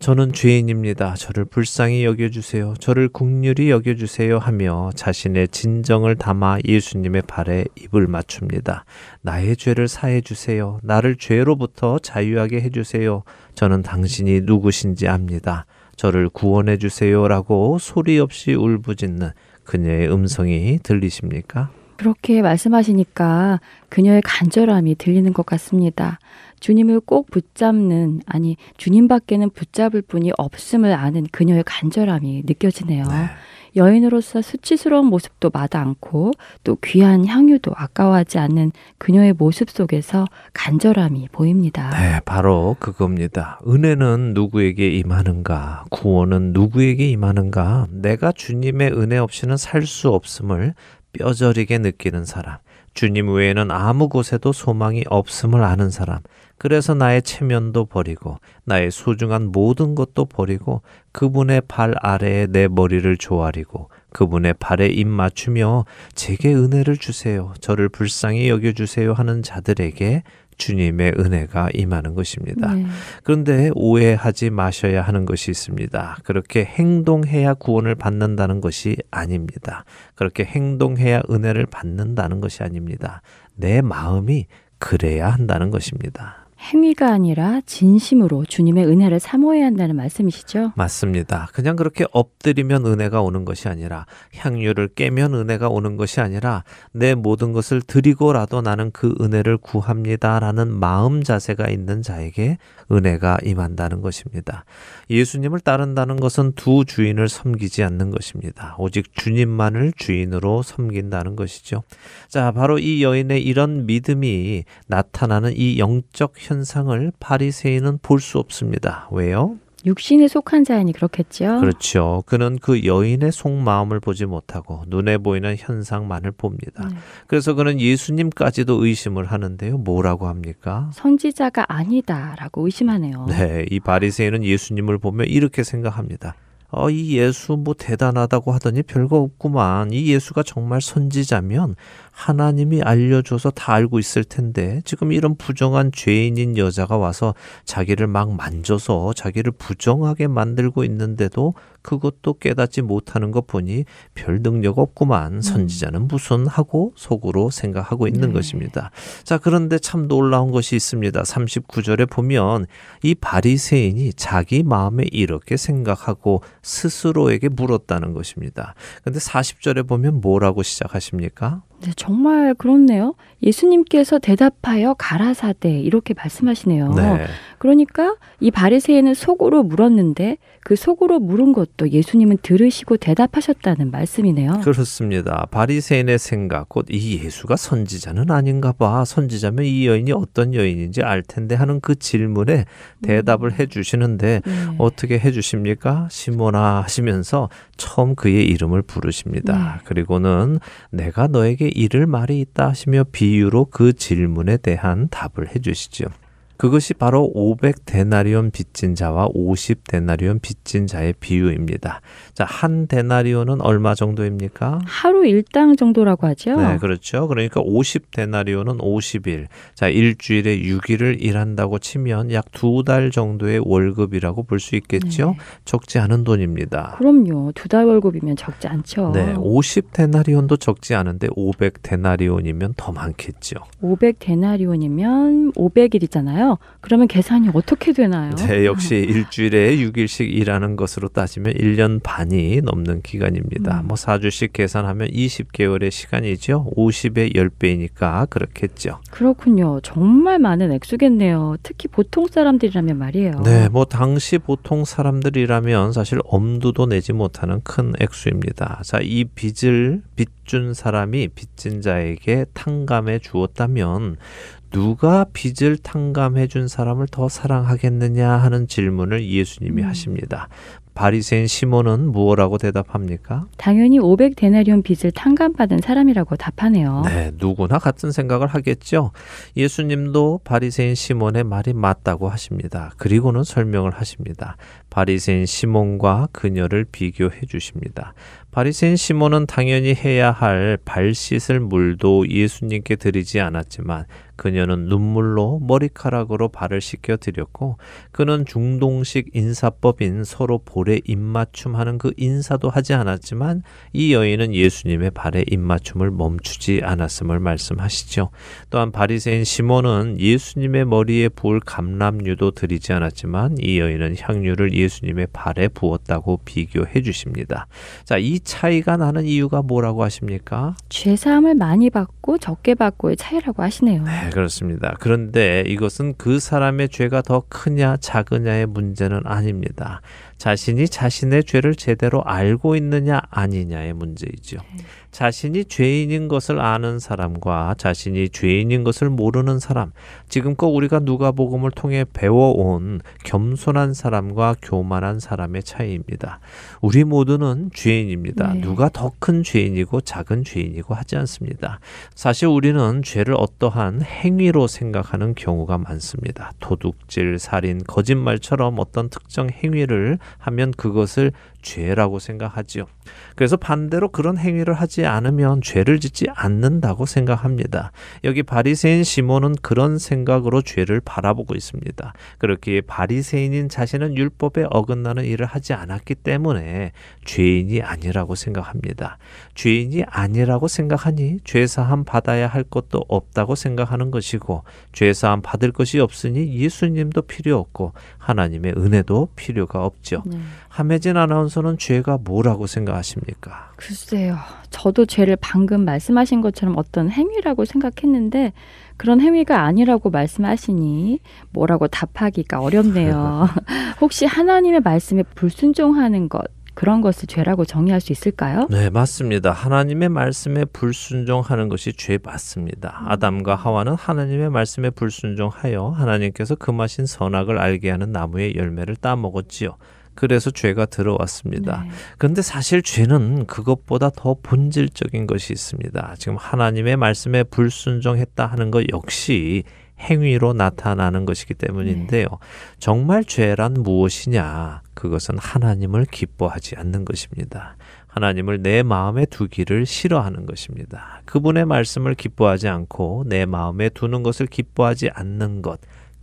저는 죄인입니다. 저를 불쌍히 여겨주세요. 저를 국률이 여겨주세요. 하며 자신의 진정을 담아 예수님의 발에 입을 맞춥니다. 나의 죄를 사해주세요. 나를 죄로부터 자유하게 해주세요. 저는 당신이 누구신지 압니다. 저를 구원해주세요. 라고 소리 없이 울부짖는 그녀의 음성이 들리십니까? 그렇게 말씀하시니까 그녀의 간절함이 들리는 것 같습니다. 주님을 꼭 붙잡는 아니 주님 밖에는 붙잡을 분이 없음을 아는 그녀의 간절함이 느껴지네요. 여인으로서 수치스러운 모습도 마다 않고 또 귀한 향유도 아까워하지 않는 그녀의 모습 속에서 간절함이 보입니다. 네, 바로 그겁니다. 은혜는 누구에게 임하는가? 구원은 누구에게 임하는가? 내가 주님의 은혜 없이는 살 수 없음을 뼈저리게 느끼는 사람. 주님 외에는 아무 곳에도 소망이 없음을 아는 사람. 그래서 나의 체면도 버리고 나의 소중한 모든 것도 버리고 그분의 발 아래에 내 머리를 조아리고 그분의 발에 입 맞추며 제게 은혜를 주세요. 저를 불쌍히 여겨 주세요 하는 자들에게 주님의 은혜가 임하는 것입니다. 네. 그런데 오해하지 마셔야 하는 것이 있습니다. 그렇게 행동해야 구원을 받는다는 것이 아닙니다. 그렇게 행동해야 은혜를 받는다는 것이 아닙니다. 내 마음이 그래야 한다는 것입니다. 행위가 아니라 진심으로 주님의 은혜를 사모해야 한다는 말씀이시죠? 맞습니다. 그냥 그렇게 엎드리면 은혜가 오는 것이 아니라 향유를 깨면 은혜가 오는 것이 아니라 내 모든 것을 드리고라도 나는 그 은혜를 구합니다라는 마음 자세가 있는 자에게 은혜가 임한다는 것입니다. 예수님을 따른다는 것은 두 주인을 섬기지 않는 것입니다. 오직 주님만을 주인으로 섬긴다는 것이죠. 자, 바로 이 여인의 이런 믿음이 나타나는 이 영적 현상을 바리새인은 볼 수 없습니다. 왜요? 육신에 속한 자이니 그렇겠죠. 그렇죠. 그는 그 여인의 속마음을 보지 못하고 눈에 보이는 현상만을 봅니다. 네. 그래서 그는 예수님까지도 의심을 하는데요. 뭐라고 합니까? 선지자가 아니다라고 의심하네요. 네, 이 바리새인은 예수님을 보며 이렇게 생각합니다. 어, 이 예수 뭐 대단하다고 하더니 별거 없구만. 이 예수가 정말 선지자면 하나님이 알려줘서 다 알고 있을 텐데 지금 이런 부정한 죄인인 여자가 와서 자기를 막 만져서 자기를 부정하게 만들고 있는데도 그것도 깨닫지 못하는 것 보니 별 능력 없구만. 선지자는 무슨 하고 속으로 생각하고 있는 네. 것입니다. 자, 그런데 참 놀라운 것이 있습니다. 39절에 보면 이 바리새인이 자기 마음에 이렇게 생각하고 스스로에게 물었다는 것입니다. 근데 40절에 보면 뭐라고 시작하십니까? 네, 정말 그렇네요. 예수님께서 대답하여 가라사대 이렇게 말씀하시네요. 네. 그러니까 이 바리새인은 속으로 물었는데 그 속으로 물은 것도 예수님은 들으시고 대답하셨다는 말씀이네요. 그렇습니다. 바리새인의 생각, 곧 이 예수가 선지자는 아닌가 봐. 선지자면 이 여인이 어떤 여인인지 알 텐데 하는 그 질문에 대답을 해 주시는데 네. 어떻게 해 주십니까? 시모나 하시면서 처음 그의 이름을 부르십니다. 네. 그리고는 내가 너에게 이를 말이 있다 하시며 비유로 그 질문에 대한 답을 해 주시죠. 그것이 바로 500데나리온 빚진 자와 50데나리온 빚진 자의 비유입니다. 자, 한 데나리온은 얼마 정도입니까? 하루 일당 정도라고 하죠. 네, 그렇죠. 그러니까 50데나리온은 50일. 자, 일주일에 6일을 일한다고 치면 약 두 달 정도의 월급이라고 볼 수 있겠죠. 네. 적지 않은 돈입니다. 그럼요. 두 달 월급이면 적지 않죠. 네, 50데나리온도 적지 않은데 500데나리온이면 더 많겠죠. 500데나리온이면 500일이잖아요. 그러면 계산이 어떻게 되나요? 네, 역시 일주일에 6일씩 일하는 것으로 따지면 1년 반이 넘는 기간입니다. 음. 뭐 4주씩 계산하면 20개월의 시간이죠. 50의 10배이니까 그렇겠죠. 그렇군요. 정말 많은 액수겠네요. 특히 보통 사람들이라면 말이에요. 네, 뭐 당시 보통 사람들이라면 사실 엄두도 내지 못하는 큰 액수입니다. 자, 이 빚을 빚준 사람이 빚진 자에게 탕감해 주었다면 누가 빚을 탕감해 준 사람을 더 사랑하겠느냐 하는 질문을 예수님이 음. 하십니다. 바리새인 시몬은 무엇라고 대답합니까? 당연히 500 데나리온 빚을 탕감받은 사람이라고 답하네요. 네, 누구나 같은 생각을 하겠죠. 예수님도 바리새인 시몬의 말이 맞다고 하십니다. 그리고는 설명을 하십니다. 바리새인 시몬과 그녀를 비교해 주십니다. 바리새인 시몬은 당연히 해야 할 발 씻을 물도 예수님께 드리지 않았지만 그녀는 눈물로 머리카락으로 발을 씻겨 드렸고 그는 중동식 인사법인 서로 볼에 입맞춤하는 그 인사도 하지 않았지만 이 여인은 예수님의 발에 입맞춤을 멈추지 않았음을 말씀하시죠. 또한 바리새인 시몬은 예수님의 머리에 부을 감람유도 드리지 않았지만 이 여인은 향유를 예수님의 발에 부었다고 비교해 주십니다. 자, 이 차이가 나는 이유가 뭐라고 하십니까? 죄 사함을 많이 받고 적게 받고의 차이라고 하시네요. 네, 그렇습니다. 그런데 이것은 그 사람의 죄가 더 크냐 작으냐의 문제는 아닙니다. 자신이 자신의 죄를 제대로 알고 있느냐 아니냐의 문제이죠. 자신이 죄인인 것을 아는 사람과 자신이 죄인인 것을 모르는 사람, 지금껏 우리가 누가복음을 통해 배워온 겸손한 사람과 교만한 사람의 차이입니다. 우리 모두는 죄인입니다. 네. 누가 더 큰 죄인이고 작은 죄인이고 하지 않습니다. 사실 우리는 죄를 어떠한 행위로 생각하는 경우가 많습니다. 도둑질, 살인, 거짓말처럼 어떤 특정 행위를 하면 그것을 죄라고 생각하지요. 그래서 반대로 그런 행위를 하지 않으면 죄를 짓지 않는다고 생각합니다. 여기 바리새인 시몬은 그런 생각으로 죄를 바라보고 있습니다. 그렇기에 바리새인인 자신은 율법에 어긋나는 일을 하지 않았기 때문에 죄인이 아니라고 생각합니다. 죄인이 아니라고 생각하니 죄사함 받아야 할 것도 없다고 생각하는 것이고 죄사함 받을 것이 없으니 예수님도 필요 없고 하나님의 은혜도 필요가 없죠. 네. 함혜진 아나운서 는 죄가 뭐라고 생각하십니까? 글쎄요. 저도 죄를 방금 말씀하신 것처럼 어떤 행위라고 생각했는데 그런 행위가 아니라고 말씀하시니 뭐라고 답하기가 어렵네요. 혹시 하나님의 말씀에 불순종하는 것 그런 것을 죄라고 정의할 수 있을까요? 네, 맞습니다. 하나님의 말씀에 불순종하는 것이 죄 맞습니다. 아담과 하와는 하나님의 말씀에 불순종하여 하나님께서 금하신 선악을 알게 하는 나무의 열매를 따먹었지요. 그래서 죄가 들어왔습니다. 네. 근데 사실 죄는 그것보다 더 본질적인 것이 있습니다. 지금 하나님의 말씀에 불순종했다 하는 것 역시 행위로 나타나는 것이기 때문인데요. 정말 죄란 무엇이냐? 그것은 하나님을 기뻐하지 않는 것입니다. 하나님을 내 마음에 두기를 싫어하는 것입니다. 그분의 말씀을 기뻐하지 않고 내 마음에 두는 것을 기뻐하지 않는 것.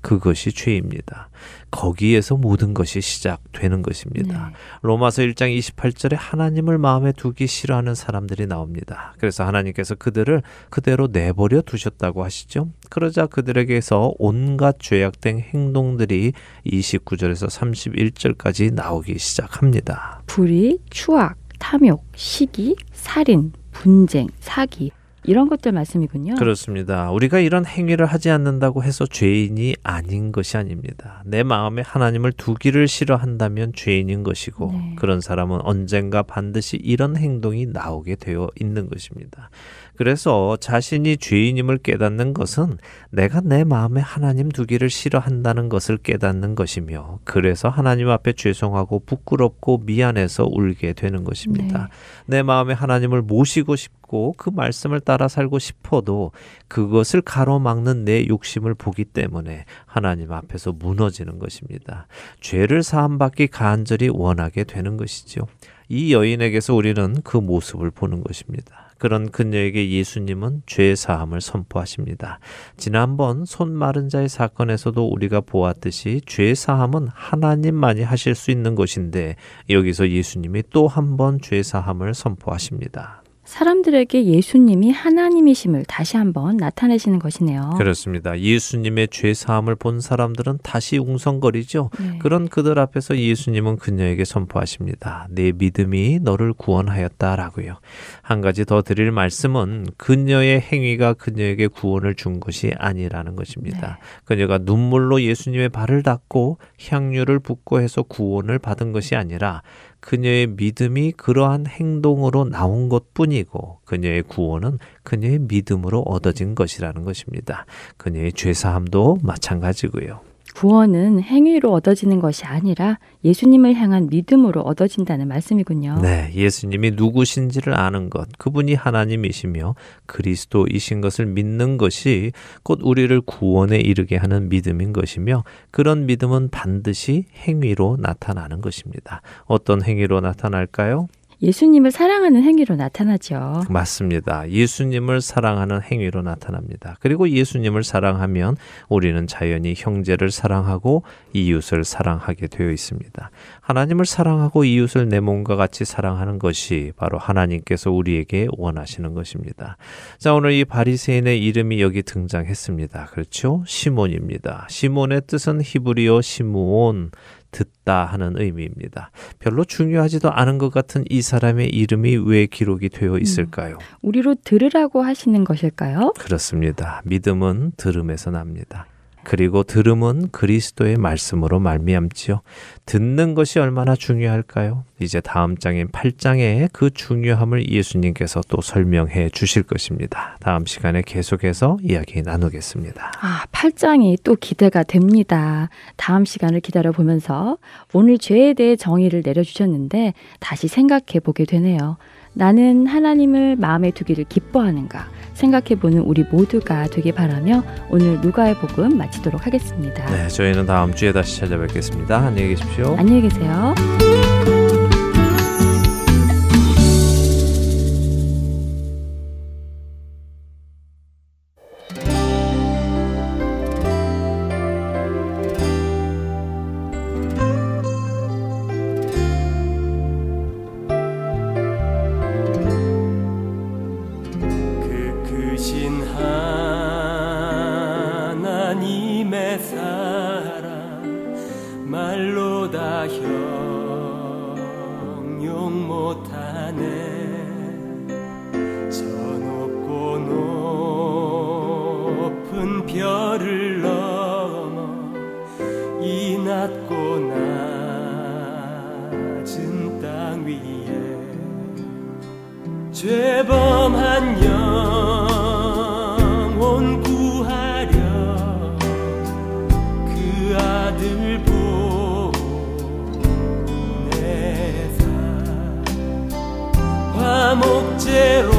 그것이 죄입니다. 거기에서 모든 것이 시작되는 것입니다. 네. 로마서 1장 28절에 하나님을 마음에 두기 싫어하는 사람들이 나옵니다. 그래서 하나님께서 그들을 그대로 내버려 두셨다고 하시죠. 그러자 그들에게서 온갖 죄악된 행동들이 29절에서 31절까지 나오기 시작합니다. 불의, 추악, 탐욕, 시기, 살인, 분쟁, 사기. 이런 것들 말씀이군요. 그렇습니다. 우리가 이런 행위를 하지 않는다고 해서 죄인이 아닌 것이 아닙니다. 내 마음에 하나님을 두기를 싫어한다면 죄인인 것이고 네. 그런 사람은 언젠가 반드시 이런 행동이 나오게 되어 있는 것입니다. 그래서 자신이 죄인임을 깨닫는 것은 내가 내 마음에 하나님 두기를 싫어한다는 것을 깨닫는 것이며 그래서 하나님 앞에 죄송하고 부끄럽고 미안해서 울게 되는 것입니다. 내 마음에 하나님을 모시고 싶고 그 말씀을 따라 살고 싶어도 그것을 가로막는 내 욕심을 보기 때문에 하나님 앞에서 무너지는 것입니다. 죄를 사함받기 간절히 원하게 되는 것이죠. 이 여인에게서 우리는 그 모습을 보는 것입니다. 그런 그녀에게 예수님은 죄 사함을 선포하십니다. 지난번 손 마른 자의 사건에서도 우리가 보았듯이 죄 사함은 하나님만이 하실 수 있는 것인데 여기서 예수님이 또 한 번 죄 사함을 선포하십니다. 사람들에게 예수님이 하나님이심을 다시 한번 나타내시는 것이네요. 그렇습니다. 예수님의 죄 사함을 본 사람들은 다시 웅성거리죠. 네. 그런 그들 앞에서 예수님은 그녀에게 선포하십니다. 내 믿음이 너를 구원하였다라고요. 한 가지 더 드릴 말씀은 그녀의 행위가 그녀에게 구원을 준 것이 아니라는 것입니다. 그녀가 눈물로 예수님의 발을 닦고 향유를 붓고 해서 구원을 받은 것이 아니라 그녀의 믿음이 그러한 행동으로 나온 것 뿐이고 그녀의 구원은 그녀의 믿음으로 얻어진 것이라는 것입니다. 그녀의 죄사함도 마찬가지고요. 구원은 행위로 얻어지는 것이 아니라 예수님을 향한 믿음으로 얻어진다는 말씀이군요. 네, 예수님이 누구신지를 아는 것, 그분이 하나님이시며 그리스도이신 것을 믿는 것이 곧 우리를 구원에 이르게 하는 믿음인 것이며 그런 믿음은 반드시 행위로 나타나는 것입니다. 어떤 행위로 나타날까요? 예수님을 사랑하는 행위로 나타나죠. 맞습니다. 예수님을 사랑하는 행위로 나타납니다. 그리고 예수님을 사랑하면 우리는 자연히 형제를 사랑하고 이웃을 사랑하게 되어 있습니다. 하나님을 사랑하고 이웃을 내 몸과 같이 사랑하는 것이 바로 하나님께서 우리에게 원하시는 것입니다. 자, 오늘 이 바리새인의 이름이 여기 등장했습니다. 그렇죠? 시몬입니다. 시몬의 뜻은 히브리어 시므온 듣다 하는 의미입니다. 별로 중요하지도 않은 것 같은 이 사람의 이름이 왜 기록이 되어 있을까요? 우리로 들으라고 하시는 것일까요? 그렇습니다. 믿음은 들음에서 납니다. 그리고 들음은 그리스도의 말씀으로 말미암지요. 듣는 것이 얼마나 중요할까요? 이제 다음 장인 8장에 그 중요함을 예수님께서 또 설명해 주실 것입니다. 다음 시간에 계속해서 이야기 나누겠습니다. 아, 8장이 또 기대가 됩니다. 다음 시간을 기다려 보면서 오늘 죄에 대해 정의를 내려 주셨는데 다시 생각해 보게 되네요. 나는 하나님을 마음에 두기를 기뻐하는가 생각해 보는 우리 모두가 되길 바라며 오늘 누가의 복음 마치도록 하겠습니다. 네, 저희는 다음 주에 다시 찾아뵙겠습니다. 안녕히 계십시오. 안녕히 계세요. 영혼 구하려 그 아들 보내사. 화목제로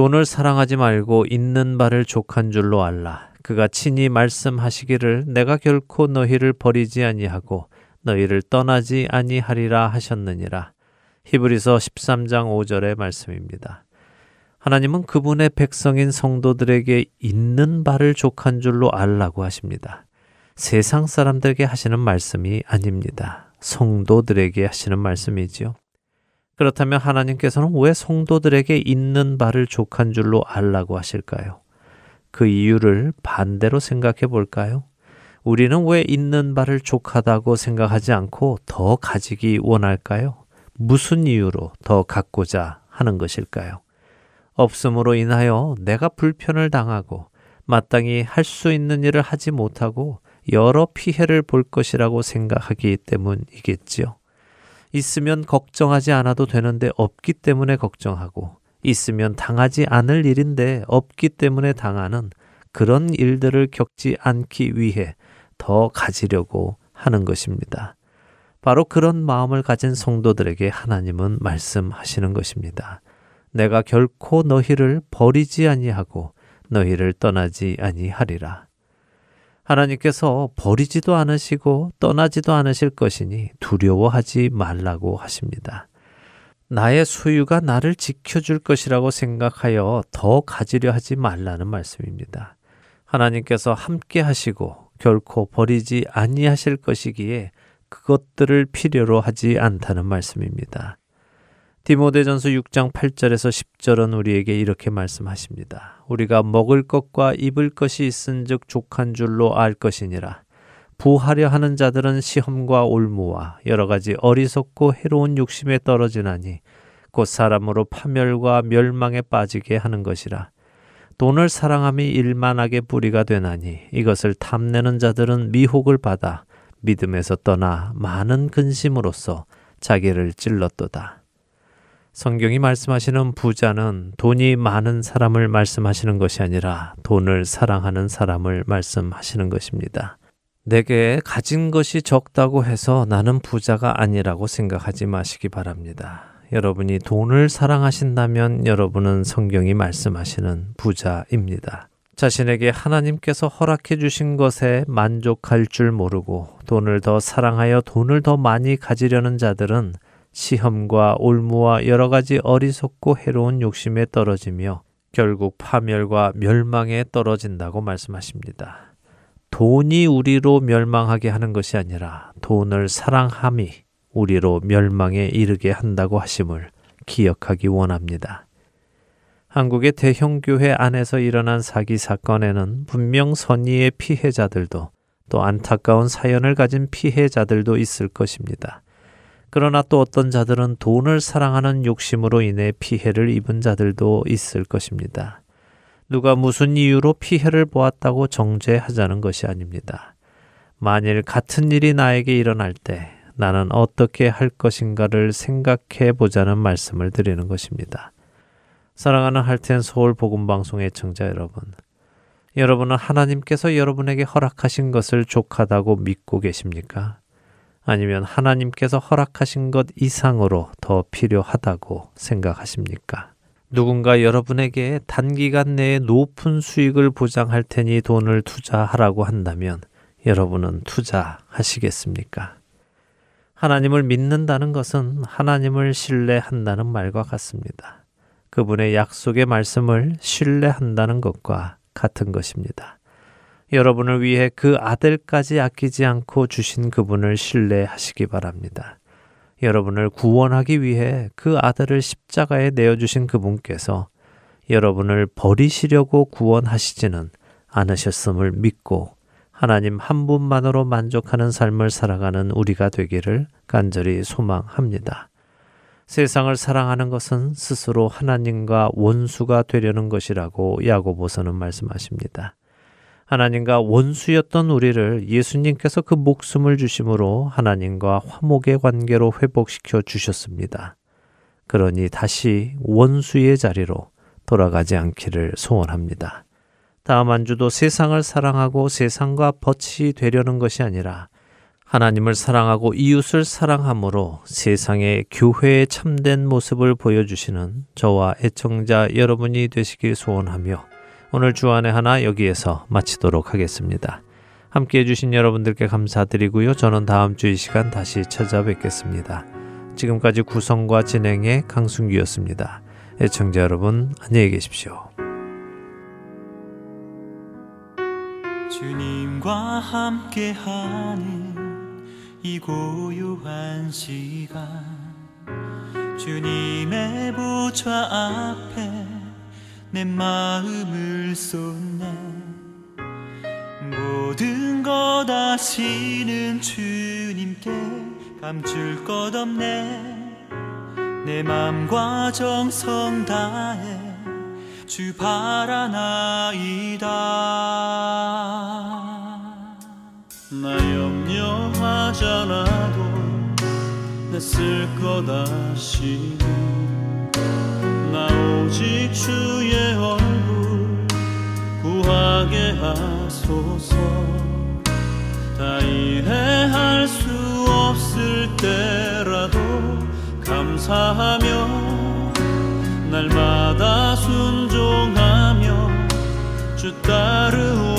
돈을 사랑하지 말고 있는 바를 족한 줄로 알라. 그가 친히 말씀하시기를 내가 결코 너희를 버리지 아니하고 너희를 떠나지 아니하리라 하셨느니라. 히브리서 13장 5절의 말씀입니다. 하나님은 그분의 백성인 성도들에게 있는 바를 족한 줄로 알라고 하십니다. 세상 사람들에게 하시는 말씀이 아닙니다. 성도들에게 하시는 말씀이지요. 그렇다면 하나님께서는 왜 성도들에게 있는 바를 족한 줄로 알라고 하실까요? 그 이유를 반대로 생각해 볼까요? 우리는 왜 있는 바를 족하다고 생각하지 않고 더 가지기 원할까요? 무슨 이유로 더 갖고자 하는 것일까요? 없음으로 인하여 내가 불편을 당하고 마땅히 할 수 있는 일을 하지 못하고 여러 피해를 볼 것이라고 생각하기 때문이겠지요. 있으면 걱정하지 않아도 되는데 없기 때문에 걱정하고 있으면 당하지 않을 일인데 없기 때문에 당하는 그런 일들을 겪지 않기 위해 더 가지려고 하는 것입니다. 바로 그런 마음을 가진 성도들에게 하나님은 말씀하시는 것입니다. 내가 결코 너희를 버리지 아니하고 너희를 떠나지 아니하리라. 하나님께서 버리지도 않으시고 떠나지도 않으실 것이니 두려워하지 말라고 하십니다. 나의 소유가 나를 지켜줄 것이라고 생각하여 더 가지려 하지 말라는 말씀입니다. 하나님께서 함께 하시고 결코 버리지 아니하실 것이기에 그것들을 필요로 하지 않다는 말씀입니다. 디모데전서 6장 8절에서 10절은 우리에게 이렇게 말씀하십니다. 우리가 먹을 것과 입을 것이 있은즉 족한 줄로 알 것이니라. 부하려 하는 자들은 시험과 올무와 여러 가지 어리석고 해로운 욕심에 떨어지나니 곧 사람으로 파멸과 멸망에 빠지게 하는 것이라. 돈을 사랑함이 일만하게 뿌리가 되나니 이것을 탐내는 자들은 미혹을 받아 믿음에서 떠나 많은 근심으로써 자기를 찔렀도다. 성경이 말씀하시는 부자는 돈이 많은 사람을 말씀하시는 것이 아니라 돈을 사랑하는 사람을 말씀하시는 것입니다. 내게 가진 것이 적다고 해서 나는 부자가 아니라고 생각하지 마시기 바랍니다. 여러분이 돈을 사랑하신다면 여러분은 성경이 말씀하시는 부자입니다. 자신에게 하나님께서 허락해 주신 것에 만족할 줄 모르고 돈을 더 사랑하여 돈을 더 많이 가지려는 자들은 시험과 올무와 여러 가지 어리석고 해로운 욕심에 떨어지며 결국 파멸과 멸망에 떨어진다고 말씀하십니다. 돈이 우리로 멸망하게 하는 것이 아니라 돈을 사랑함이 우리로 멸망에 이르게 한다고 하심을 기억하기 원합니다. 한국의 대형 교회 안에서 일어난 사기 사건에는 분명 선의의 피해자들도 또 안타까운 사연을 가진 피해자들도 있을 것입니다. 그러나 또 어떤 자들은 돈을 사랑하는 욕심으로 인해 피해를 입은 자들도 있을 것입니다. 누가 무슨 이유로 피해를 보았다고 정죄하자는 것이 아닙니다. 만일 같은 일이 나에게 일어날 때 나는 어떻게 할 것인가를 생각해 보자는 말씀을 드리는 것입니다. 사랑하는 할텐 서울 복음 방송의 청자 여러분. 여러분은 하나님께서 여러분에게 허락하신 것을 족하다고 믿고 계십니까? 아니면 하나님께서 허락하신 것 이상으로 더 필요하다고 생각하십니까? 누군가 여러분에게 단기간 내에 높은 수익을 보장할 테니 돈을 투자하라고 한다면 여러분은 투자하시겠습니까? 하나님을 믿는다는 것은 하나님을 신뢰한다는 말과 같습니다. 그분의 약속의 말씀을 신뢰한다는 것과 같은 것입니다. 여러분을 위해 그 아들까지 아끼지 않고 주신 그분을 신뢰하시기 바랍니다. 여러분을 구원하기 위해 그 아들을 십자가에 내어주신 그분께서 여러분을 버리시려고 구원하시지는 않으셨음을 믿고 하나님 한 분만으로 만족하는 삶을 살아가는 우리가 되기를 간절히 소망합니다. 세상을 사랑하는 것은 스스로 하나님과 원수가 되려는 것이라고 야고보서는 말씀하십니다. 하나님과 원수였던 우리를 예수님께서 그 목숨을 주심으로 하나님과 화목의 관계로 회복시켜 주셨습니다. 그러니 다시 원수의 자리로 돌아가지 않기를 소원합니다. 다음 한 주도 세상을 사랑하고 세상과 버치 되려는 것이 아니라 하나님을 사랑하고 이웃을 사랑함으로 세상의 교회의 참된 모습을 보여주시는 저와 애청자 여러분이 되시길 소원하며 오늘 주안의 하나 여기에서 마치도록 하겠습니다. 함께 해주신 여러분들께 감사드리고요. 저는 다음 주 이 시간 다시 찾아뵙겠습니다. 지금까지 구성과 진행의 강순기였습니다. 애청자 여러분 안녕히 계십시오. 주님과 함께하는 이 고요한 시간 주님의 보좌 앞에 내 마음을 쏟네 모든 것 아시는 주님께 감출 것 없네. 내 맘과 정성 다해 주 바라나이다. 나 염려하지 않아도 냈을 거다 시니 나 오직 주의 얼굴 구하게 하소서. 다 이해할 수 없을 때라도 감사하며 날마다 순종하며 주 따르오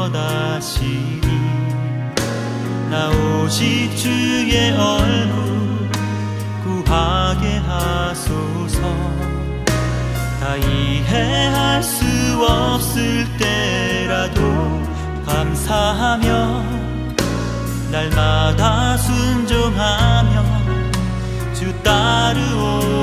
냈을 거다 시니 나 오직 주의 얼굴 구하게 하소서. 다 이해할 수 없을 때라도 감사하며 날마다 순종하며 주 따르오